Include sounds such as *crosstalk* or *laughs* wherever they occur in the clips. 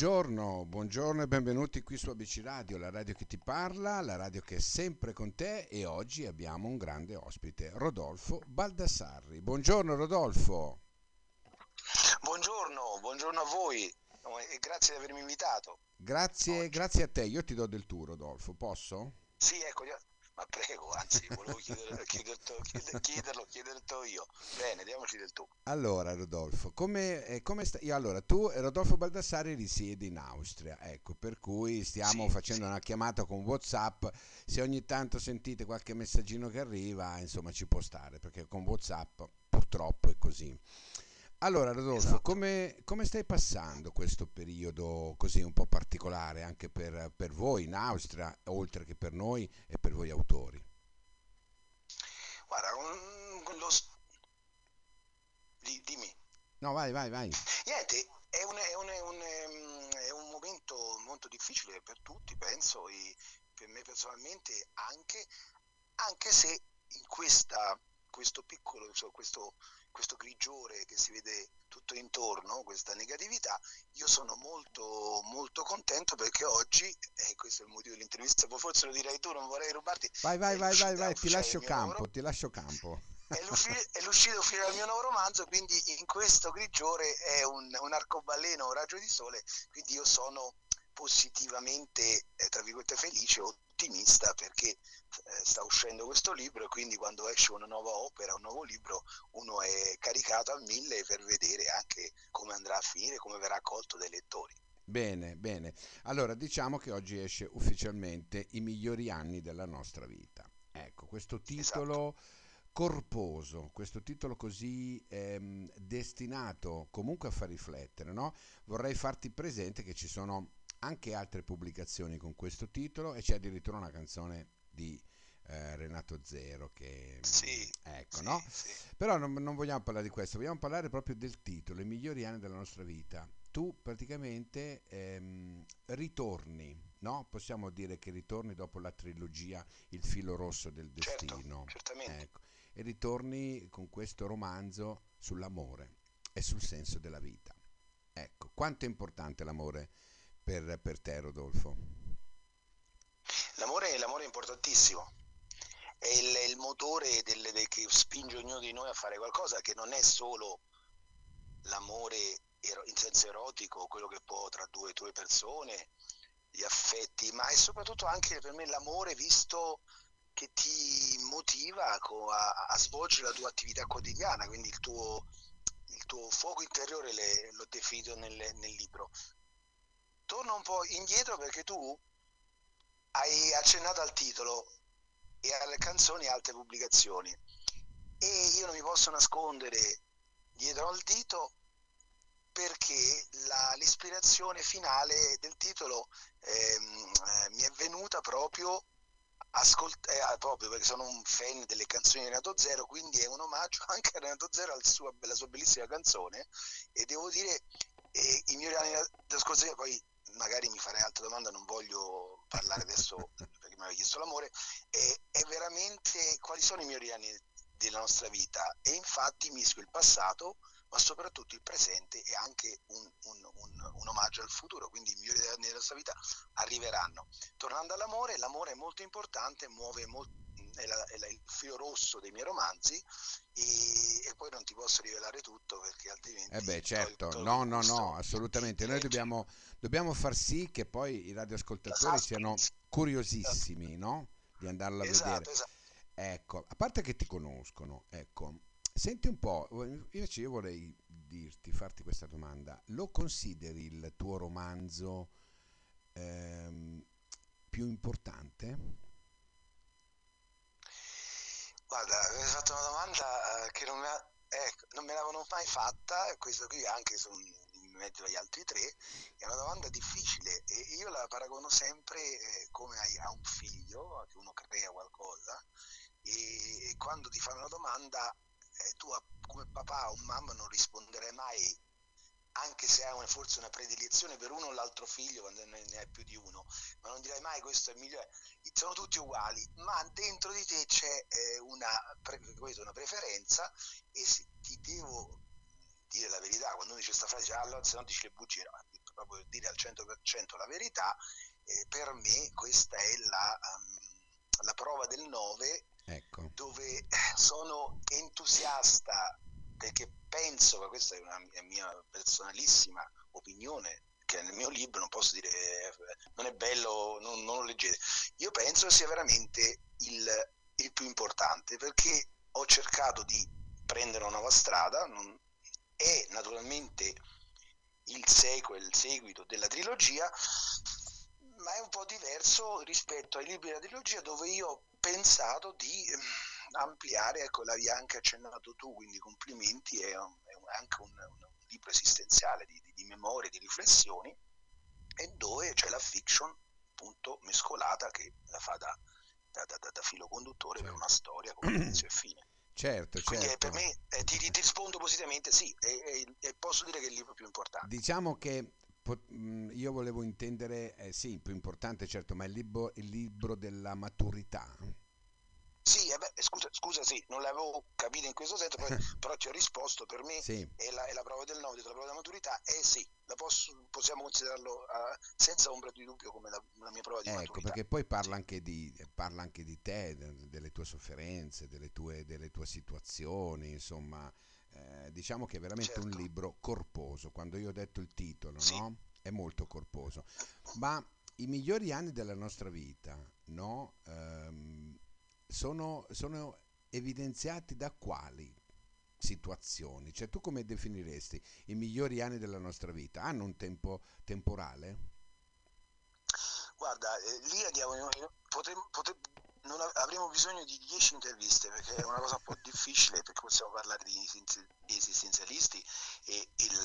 buongiorno, buongiorno e benvenuti qui su ABC Radio, la radio che ti parla, la radio che è sempre con te e oggi abbiamo un grande ospite, Rodolfo Baldassarri. Buongiorno Rodolfo. Buongiorno, buongiorno a voi e grazie di avermi invitato. Grazie, grazie a te, io ti do del tu Rodolfo, posso? Sì, ecco, ma prego, anzi, volevo *laughs* chiederlo, chiederlo, chiederlo, chiederlo io. Bene, diamoci del tu. Allora, Rodolfo, come, eh, come sta... Io, allora, tu, Rodolfo Baldassari, risiedi in Austria, ecco, per cui stiamo sì, facendo sì. una chiamata con WhatsApp. Se ogni tanto sentite qualche messaggino che arriva, insomma, ci può stare, perché con WhatsApp purtroppo è così. Allora Rodolfo, esatto. come, come, stai passando questo periodo così un po' particolare anche per, per, voi in Austria, oltre che per noi e per voi autori? Guarda, un, lo... dimmi. No, vai, vai, vai. Niente, è un, è un, è un, ehm, è un momento molto difficile per tutti, penso, e per me personalmente anche, anche se in questa, questo piccolo, questo questo grigiore che si vede tutto intorno, questa negatività, io sono molto, molto contento perché oggi, e questo è il motivo dell'intervista, forse lo direi tu, non vorrei rubarti. Vai, vai, vai, vai, vai, ti lascio campo, *laughs* numero, ti lascio campo. È l'uscita ufficiale del mio nuovo romanzo, quindi in questo grigiore è un, un arcobaleno, un raggio di sole, quindi io sono positivamente, eh, tra virgolette, felice, ottimista perché eh, sta uscendo questo libro e quindi quando esce una nuova opera, un nuovo libro, uno è caricato a mille per vedere anche come andrà a finire, come verrà accolto dai lettori. Bene, bene. Allora diciamo che oggi esce ufficialmente I migliori anni della nostra vita. Ecco, questo titolo... Esatto corposo, questo titolo così ehm, destinato comunque a far riflettere, no? vorrei farti presente che ci sono anche altre pubblicazioni con questo titolo e c'è addirittura una canzone di eh, Renato Zero che sì, ecco sì, no? sì. però non, non, vogliamo parlare di questo vogliamo parlare proprio del titolo i migliori anni della nostra vita. Tu praticamente ehm, ritorni no? Possiamo dire che ritorni dopo la trilogia il filo rosso del certo, destino. certo, ecco, e ritorni con questo romanzo sull'amore e sul senso della vita. Ecco quanto è importante l'amore per, per te Rodolfo? L'amore, l'amore è importantissimo, è il, è il motore del, del, che spinge ognuno di noi a fare qualcosa che non è solo l'amore in senso erotico, quello che può tra due, due persone, gli affetti, ma è soprattutto anche per me l'amore visto che ti motiva a, a, svolgere la tua attività quotidiana, quindi il tuo, il tuo fuoco interiore le, l'ho definito nel, nel libro torno un po' indietro perché tu hai accennato al titolo e alle canzoni e altre pubblicazioni. E io non mi posso nascondere dietro al dito perché la, l'ispirazione finale del titolo ehm, eh, mi è venuta proprio, ascolt- eh, proprio perché sono un fan delle canzoni di Renato Zero, quindi è un omaggio *laughs* anche a Renato Zero alla sua, alla sua bellissima canzone. E devo dire eh, i miei anni da scorsa poi magari mi farei altre domande, non voglio parlare adesso *laughs* perché mi aveva chiesto l'amore, è, è veramente quali sono i migliori anni della nostra vita e infatti mischio il passato ma soprattutto il presente e anche un, un, un, un omaggio al futuro, quindi i migliori anni della nostra vita arriveranno. Tornando all'amore, l'amore è molto importante, muove molto è, la, è la, il filo rosso dei miei romanzi e, e, poi non ti posso rivelare tutto perché altrimenti... Eh beh certo, no no no, assolutamente, noi dobbiamo, dobbiamo, far sì che poi i radioascoltatori esatto. siano curiosissimi no? di andarla a esatto, vedere. Esatto. Ecco, a parte che ti conoscono, ecco, senti un po', invece io vorrei dirti, farti questa domanda, lo consideri il tuo romanzo ehm, più importante? Guarda, mi hai fatto una domanda eh, che non, ha, ecco, non me l'avevano mai fatta, questo qui anche su, in mezzo agli altri tre, è una domanda difficile e io la paragono sempre eh, come a, un figlio, che uno crea qualcosa e, e quando ti fanno una domanda eh, tu come papà o mamma non risponderai mai anche se hai forse una predilezione per uno o l'altro figlio quando ne, hai più di uno, ma non dirai mai questo è il migliore, sono tutti uguali, ma dentro di te c'è eh, una, pre, una, preferenza e se ti devo dire la verità, quando uno dice questa frase, ah, allora se no dici le bugie, no, proprio dire al 100% la verità, eh, per me questa è la, um, la prova del 9 ecco. dove sono entusiasta perché penso, che questa è una mia personalissima opinione, che nel mio libro non posso dire non è bello, non, non lo leggete, io penso sia veramente il, il, più importante perché ho cercato di prendere una nuova strada, non, è naturalmente il sequel, il seguito della trilogia, ma è un po' diverso rispetto ai libri della trilogia dove io ho pensato di ampliare ecco, la via anche accennato tu, quindi complimenti, è, un, è anche un, un, libro esistenziale di, di, di, memorie, di riflessioni, e dove c'è la fiction appunto mescolata che la fa da, da, da, da filo conduttore per una storia con inizio e fine. *clears throat* Certo, Quindi certo. per me eh, ti, ti, rispondo positivamente, sì, e, e, e, posso dire che è il libro più importante. Diciamo che mm, io volevo intendere, eh, sì, più importante certo, ma il libro, il libro della maturità. Sì, eh beh, scusa, scusa, sì, non l'avevo capito in questo senso, poi, *laughs* però ti ho risposto, per me sì. è, la, è, la, prova del 9, della prova della maturità, e sì, posso, possiamo considerarlo uh, senza ombra di dubbio come la, la mia prova di ecco, maturità. Ecco, perché poi parla anche di, parla anche di te, delle tue sofferenze, delle tue, delle tue situazioni, insomma, eh, diciamo che è veramente certo. un libro corposo, quando io ho detto il titolo, sì. no? È molto corposo. Ma i migliori anni della nostra vita, no? Um, sono, sono evidenziati da quali situazioni? Cioè tu come definiresti i migliori anni della nostra vita? Hanno un tempo temporale? Guarda, eh, lì andiamo, potremmo, potremmo, non avremo bisogno di 10 interviste perché è una cosa un po' difficile perché possiamo parlare di esistenzialisti e il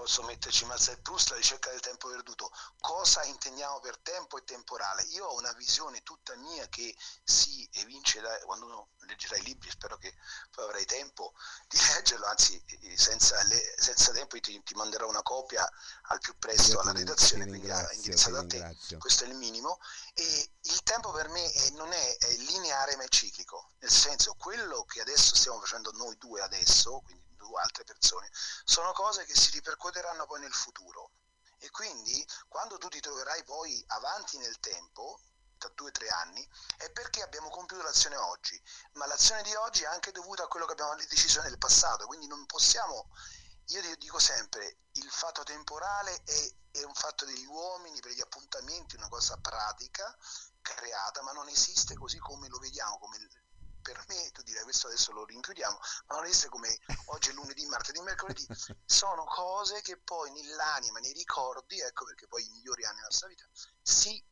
posso metterci Marcel Proust, la ricerca del tempo perduto. Cosa intendiamo per tempo e temporale? Io ho una visione tutta mia che si evince da, quando uno leggerà i libri, spero che poi avrai tempo di *laughs* leggerlo, anzi senza, le, senza tempo ti, ti, manderò una copia al più presto alla redazione, quindi indirizzata a te, questo è il minimo. E il tempo per me è, non è, è lineare ma è ciclico, nel senso quello che adesso stiamo facendo noi due adesso, quindi altre persone, sono cose che si ripercuoteranno poi nel futuro. E quindi quando tu ti troverai poi avanti nel tempo, tra due o tre anni, è perché abbiamo compiuto l'azione oggi, ma l'azione di oggi è anche dovuta a quello che abbiamo deciso nel passato, quindi non possiamo, io dico sempre, il fatto temporale è, è un fatto degli uomini per gli appuntamenti, una cosa pratica, creata, ma non esiste così come lo vediamo, come per me, tu direi questo adesso lo rinchiudiamo, ma non esiste come oggi è lunedì, martedì, mercoledì, sono cose che poi nell'anima, nei ricordi, ecco perché poi i migliori anni della nostra vita, si,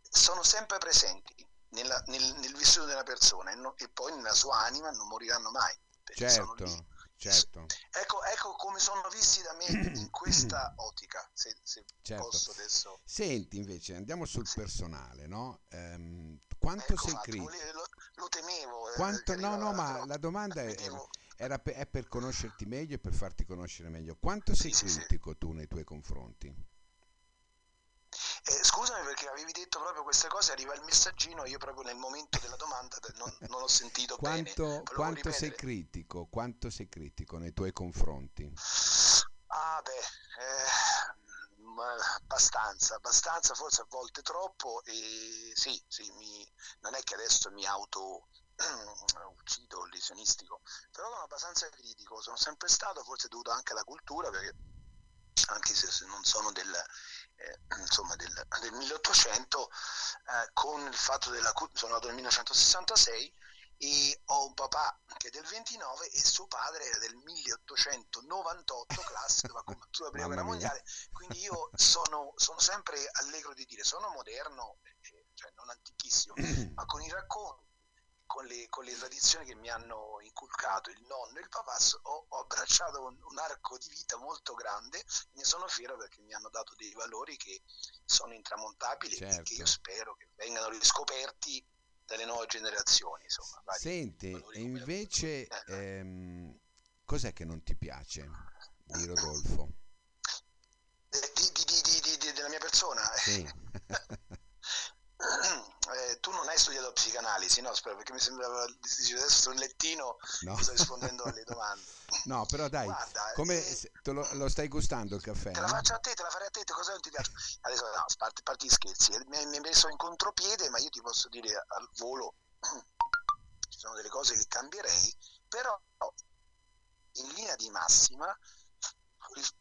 sono sempre presenti nella, nel, nel, vissuto della persona e, no, e, poi nella sua anima non moriranno mai. Certo, certo. Ecco, ecco, come sono visti da me in *clears throat* questa ottica, se, se certo. posso adesso. Senti invece, andiamo sul sì. personale, no? Um, quanto ecco sei critico? Lo, lo, temevo. Eh, Quanto, no, no, ma la domanda è, era per, è per conoscerti meglio e per farti conoscere meglio. Quanto sei sì, critico sì, tu nei tuoi confronti? Eh, scusami perché avevi detto proprio queste cose, arriva il messaggino, io proprio nel momento della domanda non, non ho sentito quanto, bene. Quanto sei critico? Quanto sei critico nei tuoi confronti? Ah beh, eh, abbastanza, abbastanza, forse a volte troppo e sì, sì mi, non è che adesso mi auto *clears throat* uccido lesionistico, però sono abbastanza critico, sono sempre stato, forse dovuto anche alla cultura, perché anche se non sono del, eh, insomma del, del 1800, eh, con il fatto della sono nato nel 1966 e ho un papà che è del 29 e suo padre era del 1898 classico ma come *laughs* sulla prima guerra mondiale. Quindi io sono, sono, sempre allegro di dire sono moderno eh, cioè non antichissimo *clears throat* ma con i racconti con le, con le, tradizioni che mi hanno inculcato il nonno e il papà ho, ho abbracciato un, un, arco di vita molto grande ne sono fiero perché mi hanno dato dei valori che sono intramontabili certo. e che io certo. spero che vengano riscoperti dalle nuove generazioni insomma, senti e invece eh. ehm, cos'è che non ti piace di Rodolfo? Eh, di, di, di, della mia persona? Sì. *laughs* *laughs* eh, tu non hai studiato psicanalisi, no? Spero, perché mi sembrava adesso sul lettino no. sto rispondendo alle domande. *laughs* No, però dai, Guarda, come eh, lo, lo, stai gustando il caffè? Te la faccio a te, te la farei a te, cosa non ti piace? Adesso no, parti, parti gli scherzi, mi hai messo in contropiede, ma io ti posso dire al volo, *clears throat* ci sono delle cose che cambierei, però in linea di massima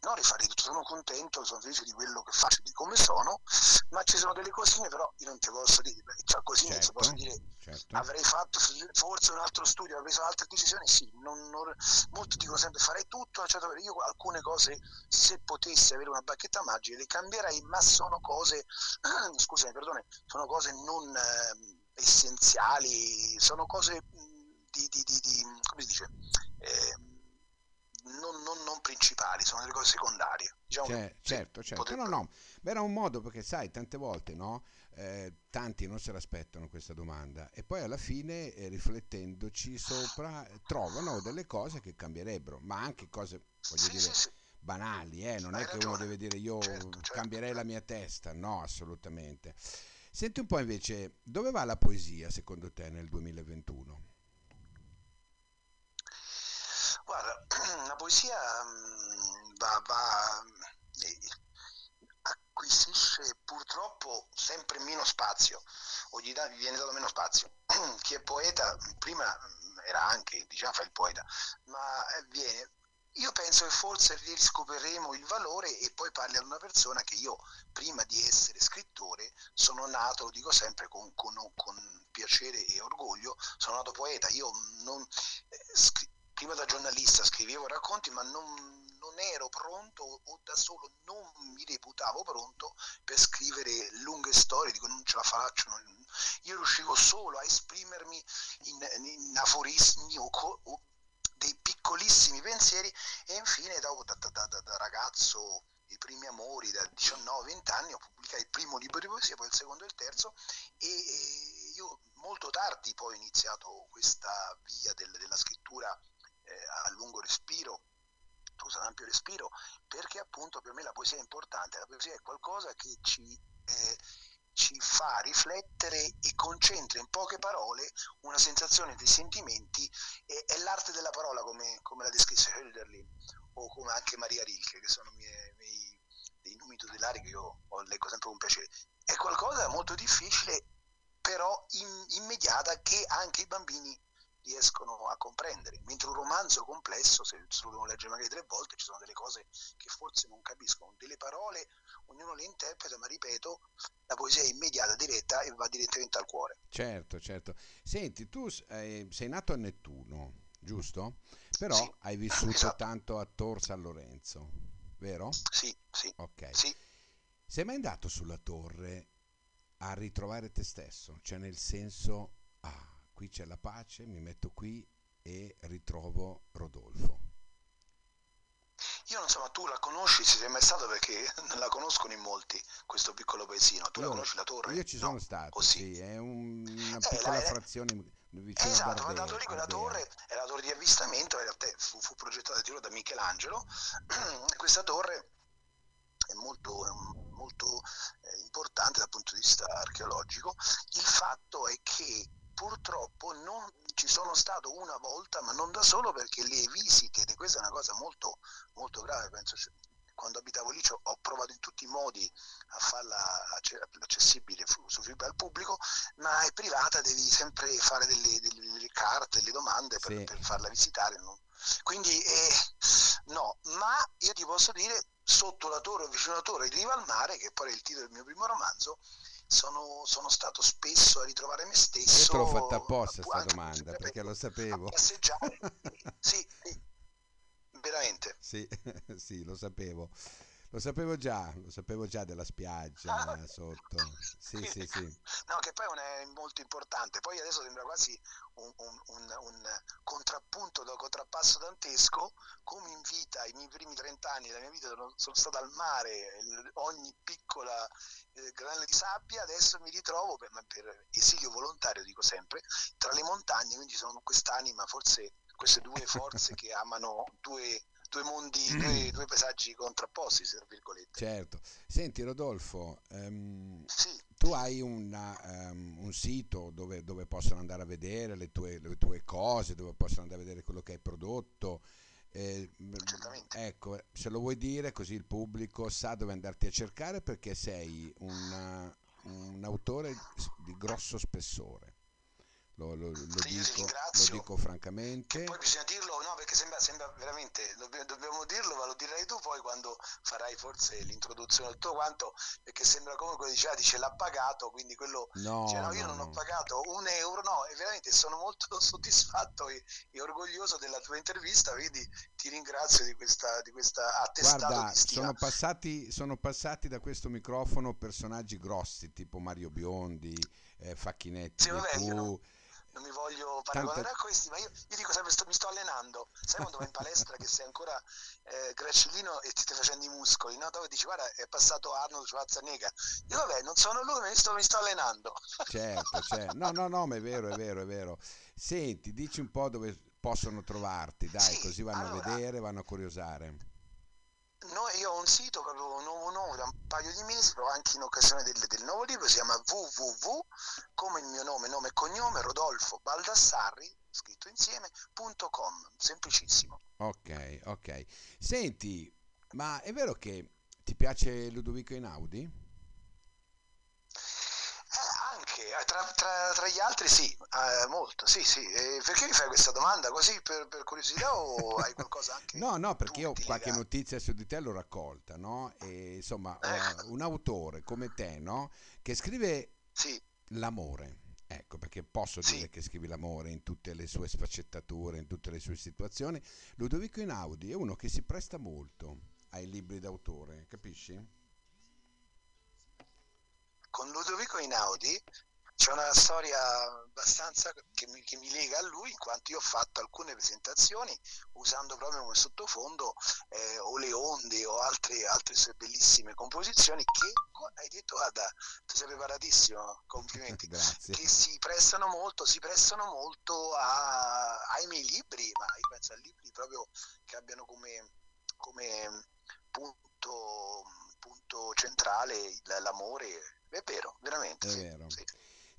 non rifare tutto, sono contento, sono felice di quello che faccio, di come sono, ma ci sono delle cosine però io non ti posso dire, cioè così certo, posso dire certo. avrei fatto forse un altro studio, avrei preso altre decisioni, sì, non, non, molti dicono sempre farei tutto, eccetera, io alcune cose se potessi avere una bacchetta magica le cambierei, ma sono cose, *clears throat* scusami, perdone, sono cose non eh, essenziali, sono cose di, di, di, di come si dice? Eh, non, non, non, principali, sono delle cose secondarie. Diciamo cioè, certo, certo. Potrebbe... No, no, ma era un modo perché sai, tante volte no, eh, tanti non se l'aspettano questa domanda e poi alla fine eh, riflettendoci sopra trovano delle cose che cambierebbero, ma anche cose, voglio sì, dire, sì, banali, eh? non Hai è ragione. che uno deve dire io certo, certo, cambierei certo. la mia testa, no, assolutamente. Senti un po' invece, dove va la poesia secondo te nel 2021? Guarda, *clears throat* la poesia mm, va, va, eh, acquisisce purtroppo sempre meno spazio, o gli, da, gli viene dato meno spazio. *clears throat* Chi è poeta, prima era anche, diciamo, fa il poeta, ma eh, viene io penso che forse riscopriremo il valore e poi parli ad una persona che io prima di essere scrittore sono nato, lo dico sempre con, con, con piacere e orgoglio, sono nato poeta. Io non, eh, scri- prima da giornalista scrivevo racconti, ma non, non, ero pronto o da solo non mi reputavo pronto per scrivere lunghe storie, dico non ce la faccio. Non, io riuscivo solo a esprimermi in, in aforismi o, o, dei piccolissimi pensieri e infine da, da, da, da ragazzo i primi amori da 19-20 anni ho pubblicato il primo libro di poesia, poi il secondo e il terzo e, e io molto tardi poi ho iniziato questa via del, della scrittura a lungo respiro, scusa, un ampio respiro, perché appunto per me la poesia è importante, la poesia è qualcosa che ci, eh, ci fa riflettere e concentra in poche parole una sensazione dei sentimenti, e, è l'arte della parola come, come la descrisse Hölderlin o come anche Maria Rilke, che sono miei, miei dei nomi tutelari che io leggo sempre con piacere. È qualcosa molto difficile, però in, immediata che anche i bambini riescono a comprendere, mentre un romanzo complesso, se lo devono leggere magari tre volte, ci sono delle cose che forse non capiscono, delle parole, ognuno le interpreta, ma ripeto, la poesia è immediata, diretta e va direttamente al cuore. Certo, certo. Senti, tu eh, sei nato a Nettuno, giusto? Però sì, hai vissuto esatto. tanto a Tor San Lorenzo, vero? Sì, sì. Ok. Sì. Sei mai andato sulla torre a ritrovare te stesso? Cioè nel senso, ah, qui c'è la pace, mi metto qui e ritrovo Rodolfo. Io non so, ma tu la conosci, se sei mai stato perché non *laughs* la conoscono in molti, questo piccolo paesino. Tu io, la conosci la torre? Io ci sono no? stato, sì? sì? è un, una eh, piccola la, frazione vicino esatto, a Esatto, lì quella torre è la torre di avvistamento, in realtà fu, fu progettata da Michelangelo. *clears throat* Questa torre è molto, molto eh, importante dal punto di vista archeologico. Il fatto è che purtroppo non ci sono stato una volta, ma non da solo perché le visite, e questa è una cosa molto, molto grave, penso quando abitavo lì ho provato in tutti i modi a farla accessibile su fibra al pubblico, ma è privata, devi sempre fare delle, delle, delle carte, delle domande per, sì. per farla visitare. No? Quindi eh, no, ma io ti posso dire sotto la torre o vicino alla torre di Riva al Mare, che poi è il titolo del mio primo romanzo, sono, sono, stato spesso a ritrovare me stesso. Io te l'ho fatta apposta questa domanda perché lo sapevo. Passeggiare, *laughs* sì, sì, veramente. Sì, *laughs* sì, lo sapevo. Lo sapevo già, lo sapevo già della spiaggia ah, sotto. Sì, sì, sì. No, che poi è molto importante. Poi adesso sembra quasi un, un, un, un contrappunto da contrappasso dantesco, come in vita, i miei primi 30 anni della mia vita sono, sono stato al mare, ogni piccola eh, granella di sabbia, adesso mi ritrovo per, per esilio volontario, dico sempre, tra le montagne, quindi sono quest'anima, forse queste due forze *laughs* che amano due due mondi, mm. due, due, paesaggi contrapposti, tra virgolette. Certo. Senti Rodolfo, um, sì. tu hai una, um, un sito dove, dove, possono andare a vedere le tue, le tue, cose, dove possono andare a vedere quello che hai prodotto. Eh, ecco, se lo vuoi dire così il pubblico sa dove andarti a cercare perché sei un, un autore di grosso spessore lo, lo, lo, dico, lo, dico, francamente. Che poi bisogna dirlo, no, perché sembra, sembra veramente, dobbiamo dirlo, ma lo dirai tu poi quando farai forse l'introduzione del tuo quanto, perché sembra come quello diceva, dice l'ha pagato, quindi quello, no, dice, no io no, non ho pagato un euro, no, e veramente sono molto *laughs* soddisfatto e, e, orgoglioso della tua intervista, quindi ti ringrazio di questa, di questa attestato Guarda, sono passati, sono passati da questo microfono personaggi grossi, tipo Mario Biondi, eh, Facchinetti, sì, vabbè, tu non mi voglio paragonare Tanta... a questi, ma io, io dico sempre sto, mi sto allenando. Sai quando vai in palestra che sei ancora eh, gracilino e ti stai facendo i muscoli, no? Dove dici guarda è passato Arnold Schwarzenegger. Io vabbè, non sono lui, ma mi sto, mi sto allenando. *laughs* Certo, certo. No, no, no, ma è vero, è vero, è vero. Senti, dici un po' dove possono trovarti, dai, sì, così vanno allora, a vedere, vanno a curiosare. No, io ho un sito proprio nuovo nuovo da un paio di mesi, anche in occasione del, del nuovo libro, si chiama www, come il mio nome, nome e cognome, Rodolfo Baldassarri, scritto insieme.com, semplicissimo. Ok, ok. Senti, ma è vero che ti piace Ludovico Einaudi? Eh, tra, tra, tra, gli altri sì, eh, molto, sì, sì. E perché mi fai questa domanda? Così per, per curiosità o *laughs* hai qualcosa anche? no, no, perché io qualche legati? notizia su di te l'ho raccolta, no? E insomma, eh. un autore come te, no? Che scrive sì. l'amore. Ecco, perché posso dire sì. che scrivi l'amore in tutte le sue sfaccettature, in tutte le sue situazioni. Ludovico Inaudi è uno che si presta molto ai libri d'autore, capisci? Con Ludovico Inaudi c'è una storia abbastanza che mi, che mi, lega a lui in quanto io ho fatto alcune presentazioni usando proprio come sottofondo eh, o le onde o altre, altre sue bellissime composizioni che hai detto guarda tu sei preparatissimo complimenti *laughs* che si prestano molto si prestano molto a, ai miei libri ma io penso a libri proprio che abbiano come, come punto, punto centrale l'amore è vero veramente è sì, vero. Sì.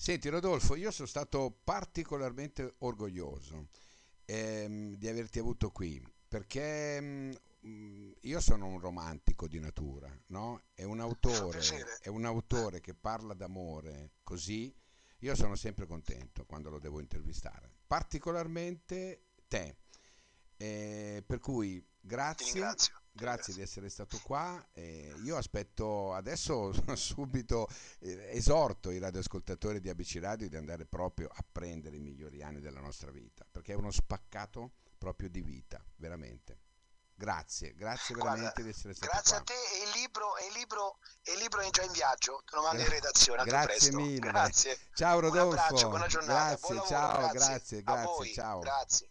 Senti Rodolfo, io sono stato particolarmente orgoglioso ehm, di averti avuto qui perché mh, mm, io sono un romantico di natura, no? È un autore, è un autore che parla d'amore così, io sono sempre contento quando lo devo intervistare, particolarmente te. Eh, per cui grazie grazie di essere stato qua. Eh, io aspetto adesso *laughs* subito, eh, esorto i radioascoltatori di ABC Radio di andare proprio a prendere i migliori anni della nostra vita, perché è uno spaccato proprio di vita, veramente. Grazie, grazie veramente Guarda, di essere stato grazie qua. Grazie a te e il libro, il libro, il libro è già in viaggio, te lo mando in *laughs* redazione. grazie mille. Grazie. Ciao Rodolfo. Un abbraccio, buona giornata. Grazie, ciao, lavoro, grazie, grazie, grazie, ciao. Grazie.